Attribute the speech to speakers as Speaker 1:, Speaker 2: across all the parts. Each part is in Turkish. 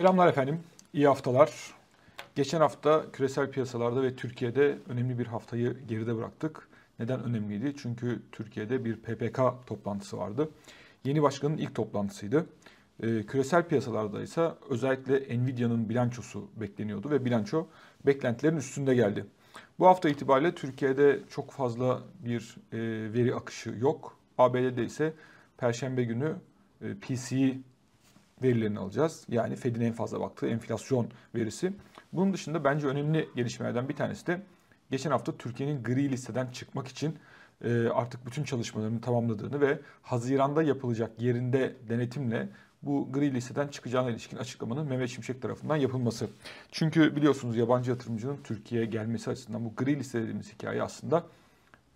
Speaker 1: Selamlar efendim, iyi haftalar. Geçen hafta küresel piyasalarda ve Türkiye'de önemli bir haftayı geride bıraktık. Neden önemliydi? Çünkü Türkiye'de bir PPK toplantısı vardı. Yeni başkanın ilk toplantısıydı. Ee, küresel piyasalarda ise özellikle Nvidia'nın bilançosu bekleniyordu ve bilanço beklentilerin üstünde geldi. Bu hafta itibariyle Türkiye'de çok fazla bir e, veri akışı yok. ABD'de ise Perşembe günü e, PCE verilerini alacağız. Yani Fed'in en fazla baktığı enflasyon verisi. Bunun dışında bence önemli gelişmelerden bir tanesi de geçen hafta Türkiye'nin gri listeden çıkmak için e, artık bütün çalışmalarını tamamladığını ve Haziran'da yapılacak yerinde denetimle bu gri listeden çıkacağına ilişkin açıklamanın Mehmet Şimşek tarafından yapılması. Çünkü biliyorsunuz yabancı yatırımcının Türkiye'ye gelmesi açısından bu gri liste dediğimiz hikaye aslında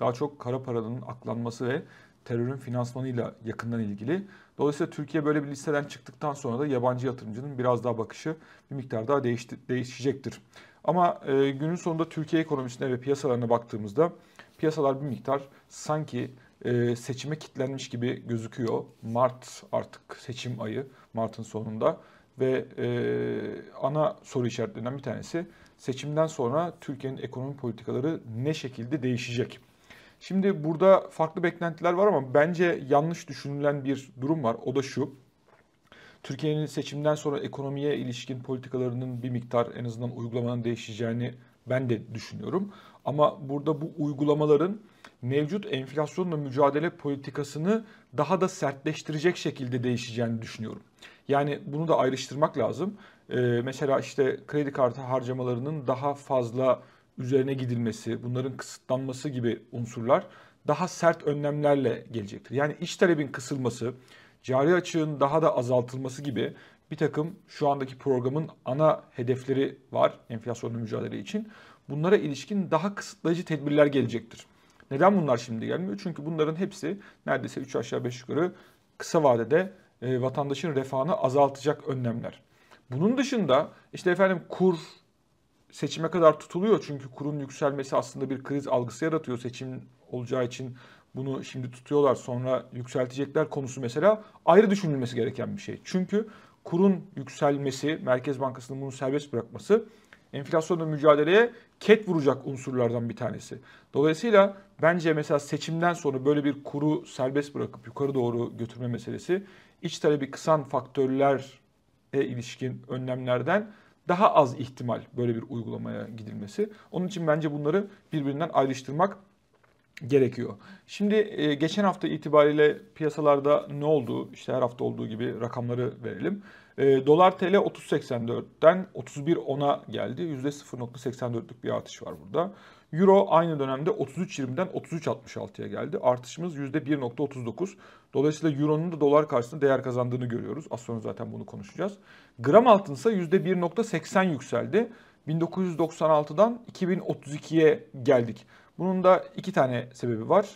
Speaker 1: daha çok kara paranın aklanması ve terörün finansmanıyla yakından ilgili. Dolayısıyla Türkiye böyle bir listeden çıktıktan sonra da yabancı yatırımcının biraz daha bakışı bir miktar daha değişti, değişecektir. Ama e, günün sonunda Türkiye ekonomisine ve piyasalarına baktığımızda piyasalar bir miktar sanki e, seçime kilitlenmiş gibi gözüküyor. Mart artık seçim ayı, Mart'ın sonunda ve e, ana soru işaretlerinden bir tanesi seçimden sonra Türkiye'nin ekonomi politikaları ne şekilde değişecek? Şimdi burada farklı beklentiler var ama bence yanlış düşünülen bir durum var. O da şu. Türkiye'nin seçimden sonra ekonomiye ilişkin politikalarının bir miktar en azından uygulamanın değişeceğini ben de düşünüyorum. Ama burada bu uygulamaların mevcut enflasyonla mücadele politikasını daha da sertleştirecek şekilde değişeceğini düşünüyorum. Yani bunu da ayrıştırmak lazım. Ee, mesela işte kredi kartı harcamalarının daha fazla üzerine gidilmesi, bunların kısıtlanması gibi unsurlar daha sert önlemlerle gelecektir. Yani iş talebin kısılması, cari açığın daha da azaltılması gibi bir takım şu andaki programın ana hedefleri var enflasyonla mücadele için. Bunlara ilişkin daha kısıtlayıcı tedbirler gelecektir. Neden bunlar şimdi gelmiyor? Çünkü bunların hepsi neredeyse 3 aşağı 5 yukarı kısa vadede e, vatandaşın refahını azaltacak önlemler. Bunun dışında işte efendim kur seçime kadar tutuluyor. Çünkü kurun yükselmesi aslında bir kriz algısı yaratıyor seçim olacağı için. Bunu şimdi tutuyorlar sonra yükseltecekler konusu mesela ayrı düşünülmesi gereken bir şey. Çünkü kurun yükselmesi, Merkez Bankası'nın bunu serbest bırakması enflasyonla mücadeleye ket vuracak unsurlardan bir tanesi. Dolayısıyla bence mesela seçimden sonra böyle bir kuru serbest bırakıp yukarı doğru götürme meselesi iç talebi kısan faktörlere ilişkin önlemlerden daha az ihtimal böyle bir uygulamaya gidilmesi. Onun için bence bunları birbirinden ayrıştırmak gerekiyor. Şimdi e, geçen hafta itibariyle piyasalarda ne oldu? İşte her hafta olduğu gibi rakamları verelim. E, Dolar TL 30.84'ten 31.10'a geldi. %0.84'lük bir artış var burada. Euro aynı dönemde 33.20'den 33.66'ya geldi. Artışımız %1.39. Dolayısıyla Euro'nun da dolar karşısında değer kazandığını görüyoruz. Az sonra zaten bunu konuşacağız. Gram altın ise %1.80 yükseldi. 1996'dan 2032'ye geldik. Bunun da iki tane sebebi var.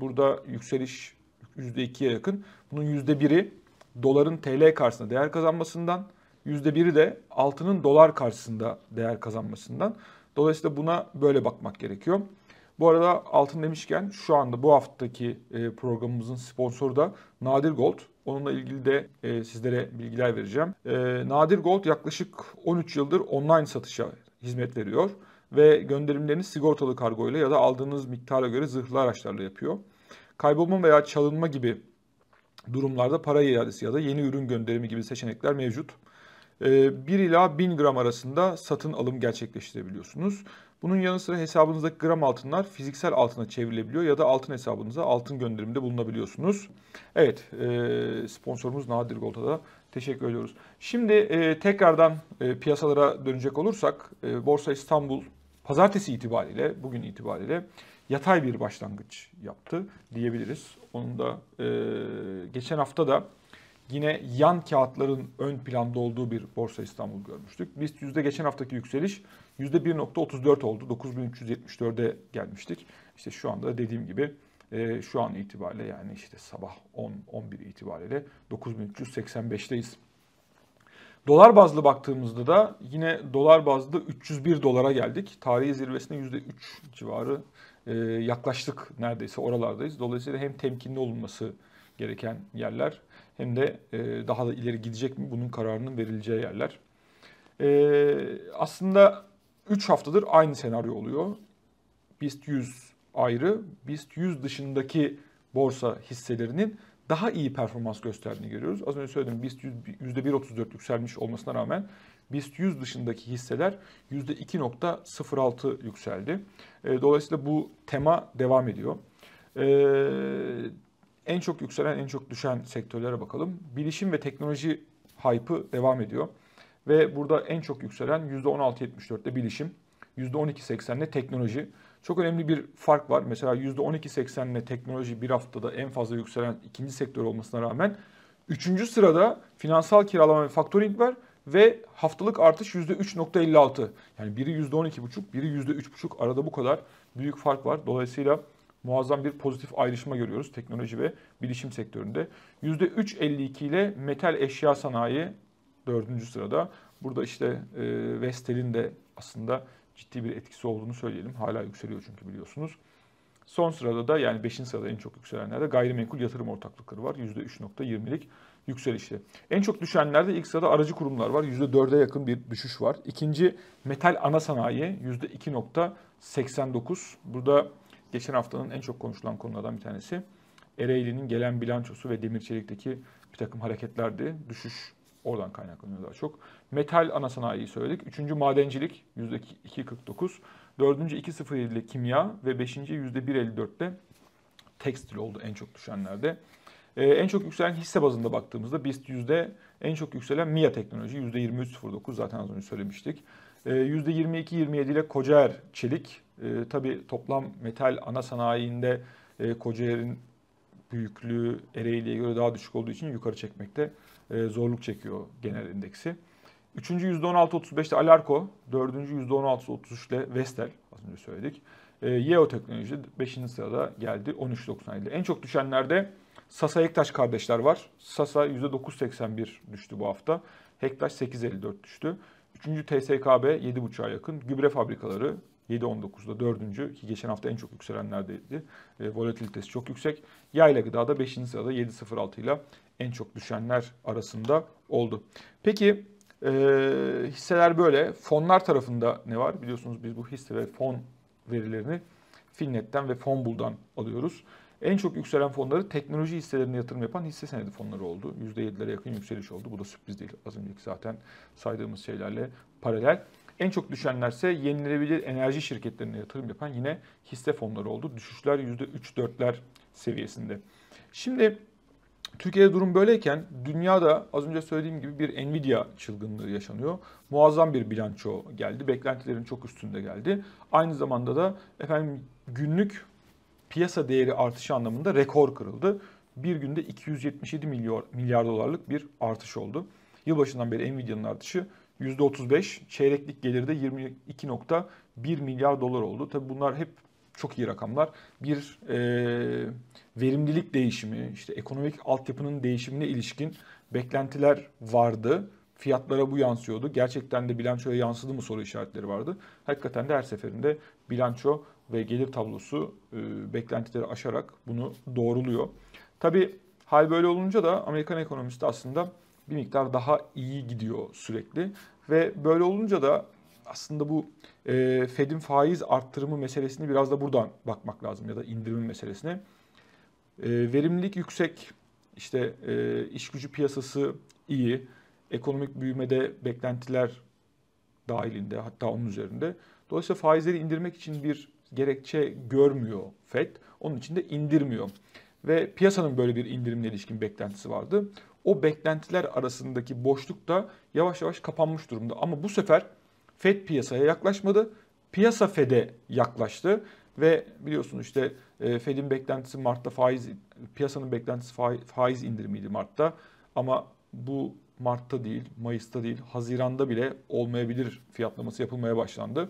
Speaker 1: Burada yükseliş %2'ye yakın. Bunun %1'i doların TL karşısında değer kazanmasından, %1'i de altının dolar karşısında değer kazanmasından. Dolayısıyla buna böyle bakmak gerekiyor. Bu arada altın demişken şu anda bu haftaki e, programımızın sponsoru da Nadir Gold. Onunla ilgili de e, sizlere bilgiler vereceğim. E, Nadir Gold yaklaşık 13 yıldır online satışa hizmet veriyor ve gönderimlerini sigortalı kargo ile ya da aldığınız miktara göre zırhlı araçlarla yapıyor. Kaybolma veya çalınma gibi durumlarda para iadesi ya da yeni ürün gönderimi gibi seçenekler mevcut. 1 ee, ila 1000 gram arasında satın alım gerçekleştirebiliyorsunuz. Bunun yanı sıra hesabınızdaki gram altınlar fiziksel altına çevrilebiliyor ya da altın hesabınıza altın gönderimde bulunabiliyorsunuz. Evet e, sponsorumuz Nadir Gold'a da teşekkür ediyoruz. Şimdi e, tekrardan e, piyasalara dönecek olursak Borsa İstanbul pazartesi itibariyle bugün itibariyle yatay bir başlangıç yaptı diyebiliriz. Onun da geçen hafta da yine yan kağıtların ön planda olduğu bir Borsa İstanbul görmüştük. BIST yüzde geçen haftaki yükseliş %1.34 oldu. 9374'e gelmiştik. İşte şu anda dediğim gibi e, şu an itibariyle yani işte sabah 10-11 itibariyle 9385'teyiz. Dolar bazlı baktığımızda da yine dolar bazlı 301 dolara geldik. Tarihi zirvesine %3 civarı e, yaklaştık neredeyse oralardayız. Dolayısıyla hem temkinli olunması gereken yerler hem de e, daha da ileri gidecek mi bunun kararının verileceği yerler. Ee, aslında 3 haftadır aynı senaryo oluyor. BIST 100 ayrı, BIST 100 dışındaki borsa hisselerinin daha iyi performans gösterdiğini görüyoruz. Az önce söyledim BIST 100 %1.34 yükselmiş olmasına rağmen BIST 100 dışındaki hisseler %2.06 yükseldi. Ee, dolayısıyla bu tema devam ediyor. Ee, en çok yükselen, en çok düşen sektörlere bakalım. Bilişim ve teknoloji hype'ı devam ediyor. Ve burada en çok yükselen %16.74'te bilişim, %12.80'le teknoloji. Çok önemli bir fark var. Mesela %12.80'le teknoloji bir haftada en fazla yükselen ikinci sektör olmasına rağmen üçüncü sırada finansal kiralama ve faktoring var ve haftalık artış %3.56. Yani biri %12.5, biri %3.5 arada bu kadar büyük fark var. Dolayısıyla muazzam bir pozitif ayrışma görüyoruz teknoloji ve bilişim sektöründe. %3.52 ile metal eşya sanayi dördüncü sırada. Burada işte e, Vestel'in de aslında ciddi bir etkisi olduğunu söyleyelim. Hala yükseliyor çünkü biliyorsunuz. Son sırada da yani 5. sırada en çok yükselenlerde gayrimenkul yatırım ortaklıkları var. %3.20'lik yükselişli. En çok düşenlerde ilk sırada aracı kurumlar var. %4'e yakın bir düşüş var. İkinci metal ana sanayi %2.89. Burada geçen haftanın en çok konuşulan konulardan bir tanesi. Ereğli'nin gelen bilançosu ve demir çelikteki bir takım hareketlerdi. Düşüş oradan kaynaklanıyor daha çok. Metal ana sanayiyi söyledik. Üçüncü madencilik %2.49. Dördüncü 2.07 kimya ve beşinci %1.54'te tekstil oldu en çok düşenlerde. Ee, en çok yükselen hisse bazında baktığımızda BIST yüzde en çok yükselen MIA teknoloji %23.09 zaten az önce söylemiştik. Ee, %22-27 ile Kocaer Çelik. Ee, tabii toplam metal ana sanayinde e, Kocaer'in büyüklüğü Ereğli'ye göre daha düşük olduğu için yukarı çekmekte zorluk çekiyor genel endeksi. Üçüncü %16.35'te Alarko, dördüncü %16.33 ile Vestel az önce söyledik. E, Yeo Teknoloji 5. sırada geldi 13.97. En çok düşenlerde Sasa Hektaş kardeşler var. Sasa %9.81 düştü bu hafta. Hektaş 8.54 düştü. Üçüncü TSKB 7.5'a yakın. Gübre fabrikaları 7.19'da dördüncü ki geçen hafta en çok yükselenlerdeydi. E, volatilitesi çok yüksek. Yayla gıda da 5. sırada 7.06 ile en çok düşenler arasında oldu. Peki e, hisseler böyle. Fonlar tarafında ne var? Biliyorsunuz biz bu hisse ve fon verilerini Finnet'ten ve Fonbul'dan alıyoruz. En çok yükselen fonları teknoloji hisselerine yatırım yapan hisse senedi fonları oldu. %7'lere yakın yükseliş oldu. Bu da sürpriz değil. Az önceki zaten saydığımız şeylerle paralel. En çok düşenlerse yenilenebilir enerji şirketlerine yatırım yapan yine hisse fonları oldu. Düşüşler %3-4'ler seviyesinde. Şimdi Türkiye'de durum böyleyken dünyada az önce söylediğim gibi bir Nvidia çılgınlığı yaşanıyor. Muazzam bir bilanço geldi. Beklentilerin çok üstünde geldi. Aynı zamanda da efendim günlük piyasa değeri artışı anlamında rekor kırıldı. Bir günde 277 milyar, milyar dolarlık bir artış oldu. Yılbaşından beri Nvidia'nın artışı %35, çeyreklik geliri de 22.1 milyar dolar oldu. Tabi bunlar hep çok iyi rakamlar. Bir e, verimlilik değişimi, işte ekonomik altyapının değişimine ilişkin beklentiler vardı. Fiyatlara bu yansıyordu. Gerçekten de bilançoya yansıdı mı soru işaretleri vardı. Hakikaten de her seferinde bilanço ve gelir tablosu e, beklentileri aşarak bunu doğruluyor. Tabi hal böyle olunca da Amerikan ekonomisi de aslında bir miktar daha iyi gidiyor sürekli. Ve böyle olunca da aslında bu e, Fed'in faiz arttırımı meselesini biraz da buradan bakmak lazım ya da indirimi meselesine. E, verimlilik yüksek, işte e, iş gücü piyasası iyi, ekonomik büyümede beklentiler dahilinde hatta onun üzerinde. Dolayısıyla faizleri indirmek için bir gerekçe görmüyor Fed. Onun için de indirmiyor. Ve piyasanın böyle bir indirimle ilişkin beklentisi vardı. O beklentiler arasındaki boşluk da yavaş yavaş kapanmış durumda. Ama bu sefer Fed piyasaya yaklaşmadı. Piyasa Fed'e yaklaştı ve biliyorsunuz işte e, Fed'in beklentisi Mart'ta faiz piyasanın beklentisi faiz indirimiydi Mart'ta ama bu Mart'ta değil, Mayıs'ta değil, Haziran'da bile olmayabilir fiyatlaması yapılmaya başlandı.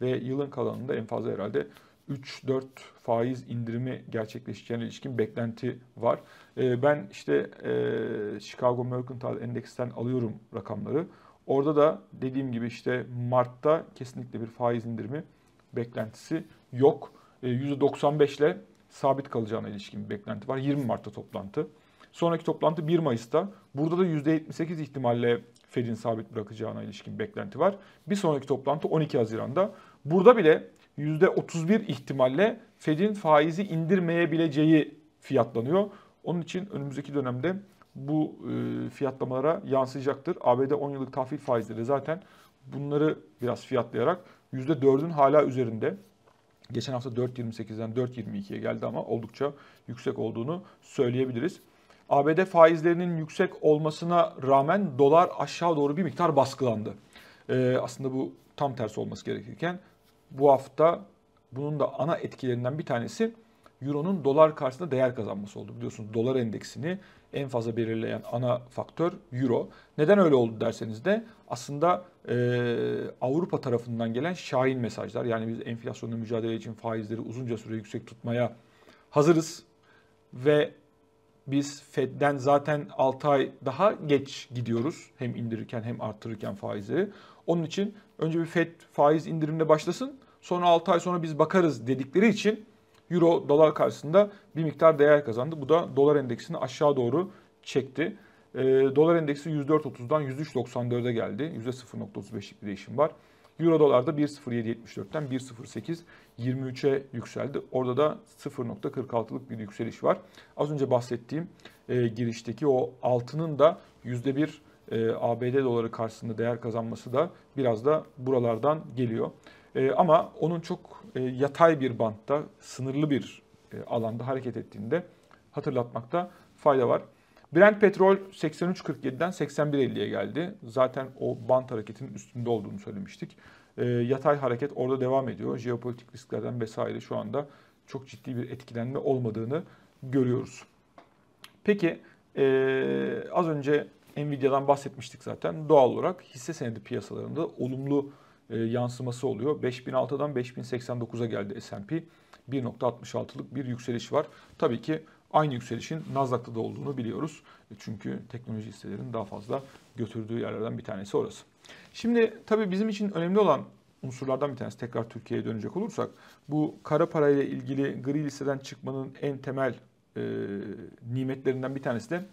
Speaker 1: Ve yılın kalanında en fazla herhalde 3-4 faiz indirimi gerçekleşeceğine ilişkin beklenti var. E, ben işte e, Chicago Mercantile Endex'ten alıyorum rakamları. Orada da dediğim gibi işte Mart'ta kesinlikle bir faiz indirimi beklentisi yok. E, %95 ile sabit kalacağına ilişkin bir beklenti var. 20 Mart'ta toplantı. Sonraki toplantı 1 Mayıs'ta. Burada da %78 ihtimalle Fed'in sabit bırakacağına ilişkin beklenti var. Bir sonraki toplantı 12 Haziran'da. Burada bile %31 ihtimalle Fed'in faizi indirmeyebileceği fiyatlanıyor. Onun için önümüzdeki dönemde bu e, fiyatlamalara yansıyacaktır. ABD 10 yıllık tahvil faizleri zaten bunları biraz fiyatlayarak %4'ün hala üzerinde. Geçen hafta 4.28'den 4.22'ye geldi ama oldukça yüksek olduğunu söyleyebiliriz. ABD faizlerinin yüksek olmasına rağmen dolar aşağı doğru bir miktar baskılandı. Ee, aslında bu tam tersi olması gerekirken bu hafta bunun da ana etkilerinden bir tanesi Euro'nun dolar karşısında değer kazanması oldu. Biliyorsunuz dolar endeksini en fazla belirleyen ana faktör Euro. Neden öyle oldu derseniz de aslında e, Avrupa tarafından gelen şahin mesajlar. Yani biz enflasyonla mücadele için faizleri uzunca süre yüksek tutmaya hazırız ve biz Fed'den zaten 6 ay daha geç gidiyoruz. Hem indirirken hem arttırırken faizleri. Onun için önce bir Fed faiz indirimine başlasın. Sonra 6 ay sonra biz bakarız dedikleri için Euro dolar karşısında bir miktar değer kazandı. Bu da dolar endeksini aşağı doğru çekti. E, dolar endeksi 104.30'dan 103.94'e geldi. %0.35'lik bir değişim var. Euro dolarda 1.0774'ten 1.0823'e yükseldi. Orada da 0.46'lık bir yükseliş var. Az önce bahsettiğim e, girişteki o altının da %1 e, ABD doları karşısında değer kazanması da biraz da buralardan geliyor. E, ama onun çok e, yatay bir bantta, sınırlı bir e, alanda hareket ettiğinde hatırlatmakta fayda var. Brent petrol 83.47'den 81.50'ye geldi. Zaten o bant hareketinin üstünde olduğunu söylemiştik. E, yatay hareket orada devam ediyor. Jeopolitik risklerden vesaire şu anda çok ciddi bir etkilenme olmadığını görüyoruz. Peki e, az önce Nvidia'dan bahsetmiştik zaten. Doğal olarak hisse senedi piyasalarında olumlu e, yansıması oluyor. 5006'dan 5089'a geldi S&P. 1.66'lık bir yükseliş var. Tabii ki aynı yükselişin Nasdaq'ta da olduğunu biliyoruz. E, çünkü teknoloji hisselerinin daha fazla götürdüğü yerlerden bir tanesi orası. Şimdi tabii bizim için önemli olan unsurlardan bir tanesi tekrar Türkiye'ye dönecek olursak bu kara parayla ilgili gri listeden çıkmanın en temel e, nimetlerinden bir tanesi de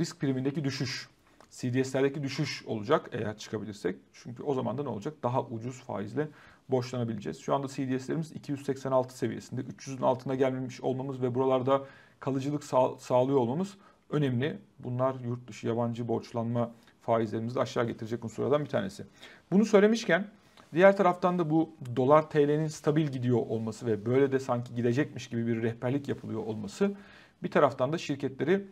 Speaker 1: risk primindeki düşüş. CDS'lerdeki düşüş olacak eğer çıkabilirsek. Çünkü o zaman da ne olacak? Daha ucuz faizle borçlanabileceğiz. Şu anda CDS'lerimiz 286 seviyesinde. 300'ün altına gelmemiş olmamız ve buralarda kalıcılık sağ, sağlıyor olmamız önemli. Bunlar yurt dışı yabancı borçlanma faizlerimizi aşağı getirecek unsurlardan bir tanesi. Bunu söylemişken diğer taraftan da bu dolar TL'nin stabil gidiyor olması ve böyle de sanki gidecekmiş gibi bir rehberlik yapılıyor olması bir taraftan da şirketleri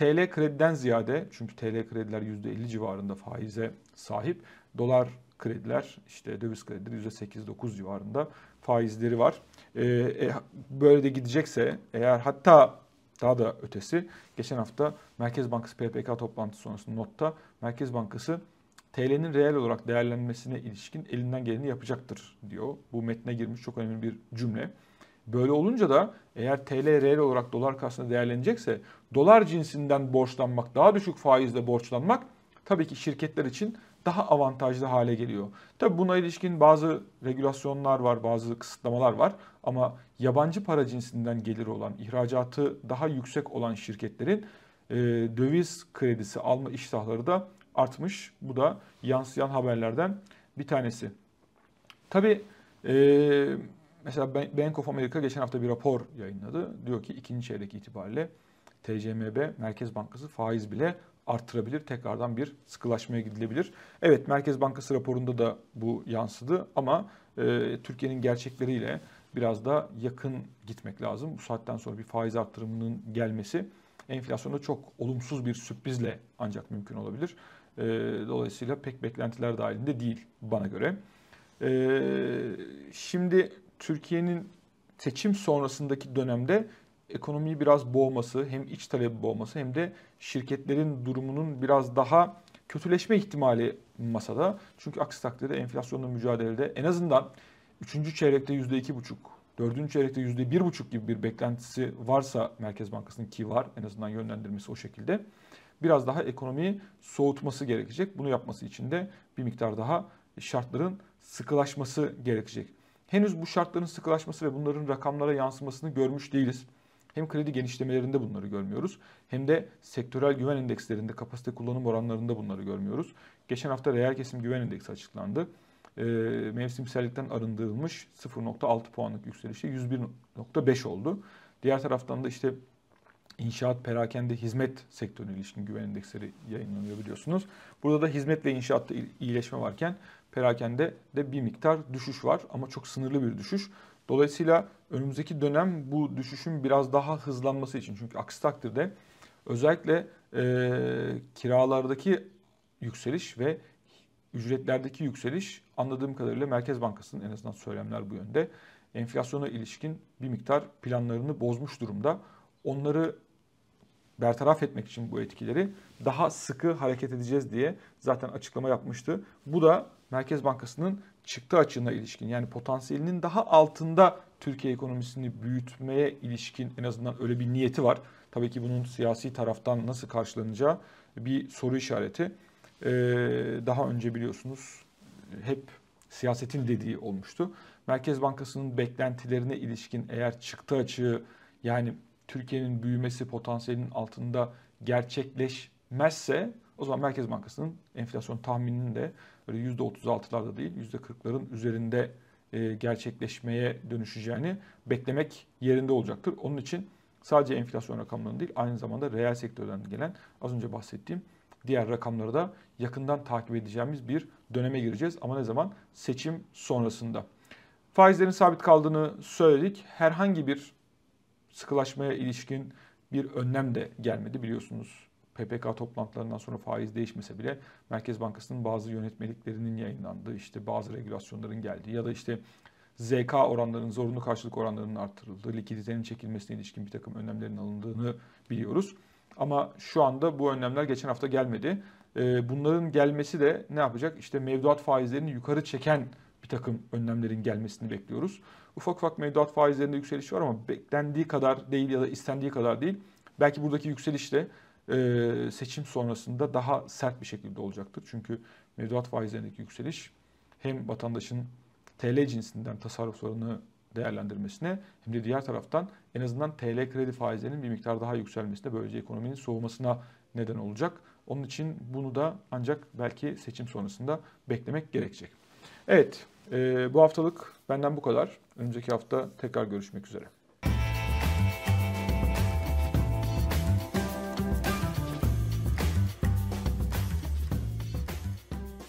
Speaker 1: TL krediden ziyade çünkü TL krediler %50 civarında faize sahip. Dolar krediler işte döviz kredileri %8-9 civarında faizleri var. Ee, e, böyle de gidecekse eğer hatta daha da ötesi geçen hafta Merkez Bankası PPK toplantısı sonrasında notta Merkez Bankası TL'nin reel olarak değerlenmesine ilişkin elinden geleni yapacaktır diyor. Bu metne girmiş çok önemli bir cümle. Böyle olunca da eğer TL reel olarak dolar karşısında değerlenecekse dolar cinsinden borçlanmak, daha düşük faizle borçlanmak tabii ki şirketler için daha avantajlı hale geliyor. Tabii buna ilişkin bazı regülasyonlar var, bazı kısıtlamalar var ama yabancı para cinsinden gelir olan, ihracatı daha yüksek olan şirketlerin e, döviz kredisi alma iştahları da artmış. Bu da yansıyan haberlerden bir tanesi. Tabii e, mesela Bank of America geçen hafta bir rapor yayınladı. Diyor ki ikinci çeyrek itibariyle TCMB Merkez Bankası faiz bile arttırabilir. Tekrardan bir sıkılaşmaya gidilebilir. Evet Merkez Bankası raporunda da bu yansıdı ama e, Türkiye'nin gerçekleriyle biraz da yakın gitmek lazım. Bu saatten sonra bir faiz arttırımının gelmesi enflasyonda çok olumsuz bir sürprizle ancak mümkün olabilir. E, dolayısıyla pek beklentiler dahilinde değil bana göre. E, şimdi Türkiye'nin seçim sonrasındaki dönemde ekonomiyi biraz boğması, hem iç talebi boğması hem de şirketlerin durumunun biraz daha kötüleşme ihtimali masada. Çünkü aksi takdirde enflasyonla mücadelede en azından 3. çeyrekte %2,5, 4. çeyrekte %1,5 gibi bir beklentisi varsa Merkez Bankası'nın ki var en azından yönlendirmesi o şekilde. Biraz daha ekonomiyi soğutması gerekecek. Bunu yapması için de bir miktar daha şartların sıkılaşması gerekecek. Henüz bu şartların sıkılaşması ve bunların rakamlara yansımasını görmüş değiliz. Hem kredi genişlemelerinde bunları görmüyoruz hem de sektörel güven endekslerinde kapasite kullanım oranlarında bunları görmüyoruz. Geçen hafta reel kesim güven endeksi açıklandı. E, mevsimsellikten arındırılmış 0.6 puanlık yükselişi 101.5 oldu. Diğer taraftan da işte inşaat, perakende, hizmet sektörüne ilişkin güven endeksleri yayınlanıyor biliyorsunuz. Burada da hizmet ve inşaatta iyileşme varken perakende de bir miktar düşüş var ama çok sınırlı bir düşüş. Dolayısıyla önümüzdeki dönem bu düşüşün biraz daha hızlanması için çünkü aksi takdirde özellikle e, kiralardaki yükseliş ve ücretlerdeki yükseliş anladığım kadarıyla Merkez Bankası'nın en azından söylemler bu yönde enflasyona ilişkin bir miktar planlarını bozmuş durumda. Onları bertaraf etmek için bu etkileri daha sıkı hareket edeceğiz diye zaten açıklama yapmıştı. Bu da Merkez Bankası'nın çıktı açığına ilişkin yani potansiyelinin daha altında Türkiye ekonomisini büyütmeye ilişkin en azından öyle bir niyeti var. Tabii ki bunun siyasi taraftan nasıl karşılanacağı bir soru işareti. Ee, daha önce biliyorsunuz hep siyasetin dediği olmuştu. Merkez Bankası'nın beklentilerine ilişkin eğer çıktı açığı yani Türkiye'nin büyümesi potansiyelinin altında gerçekleşmezse o zaman Merkez Bankası'nın enflasyon tahmininin de böyle %36'larda değil %40'ların üzerinde e, gerçekleşmeye dönüşeceğini beklemek yerinde olacaktır. Onun için sadece enflasyon rakamlarını değil aynı zamanda reel sektörden gelen az önce bahsettiğim diğer rakamları da yakından takip edeceğimiz bir döneme gireceğiz. Ama ne zaman? Seçim sonrasında. Faizlerin sabit kaldığını söyledik. Herhangi bir sıkılaşmaya ilişkin bir önlem de gelmedi biliyorsunuz. PPK toplantılarından sonra faiz değişmese bile Merkez Bankası'nın bazı yönetmeliklerinin yayınlandığı, işte bazı regülasyonların geldiği ya da işte ZK oranlarının, zorunlu karşılık oranlarının artırıldığı, likiditenin çekilmesine ilişkin bir takım önlemlerin alındığını biliyoruz. Ama şu anda bu önlemler geçen hafta gelmedi. Ee, bunların gelmesi de ne yapacak? İşte mevduat faizlerini yukarı çeken bir takım önlemlerin gelmesini bekliyoruz. Ufak ufak mevduat faizlerinde yükseliş var ama beklendiği kadar değil ya da istendiği kadar değil. Belki buradaki yükseliş de seçim sonrasında daha sert bir şekilde olacaktır. Çünkü mevduat faizlerindeki yükseliş hem vatandaşın TL cinsinden tasarruflarını değerlendirmesine hem de diğer taraftan en azından TL kredi faizlerinin bir miktar daha yükselmesine böylece ekonominin soğumasına neden olacak. Onun için bunu da ancak belki seçim sonrasında beklemek gerekecek. Evet, e, bu haftalık benden bu kadar. Önümüzdeki hafta tekrar görüşmek üzere.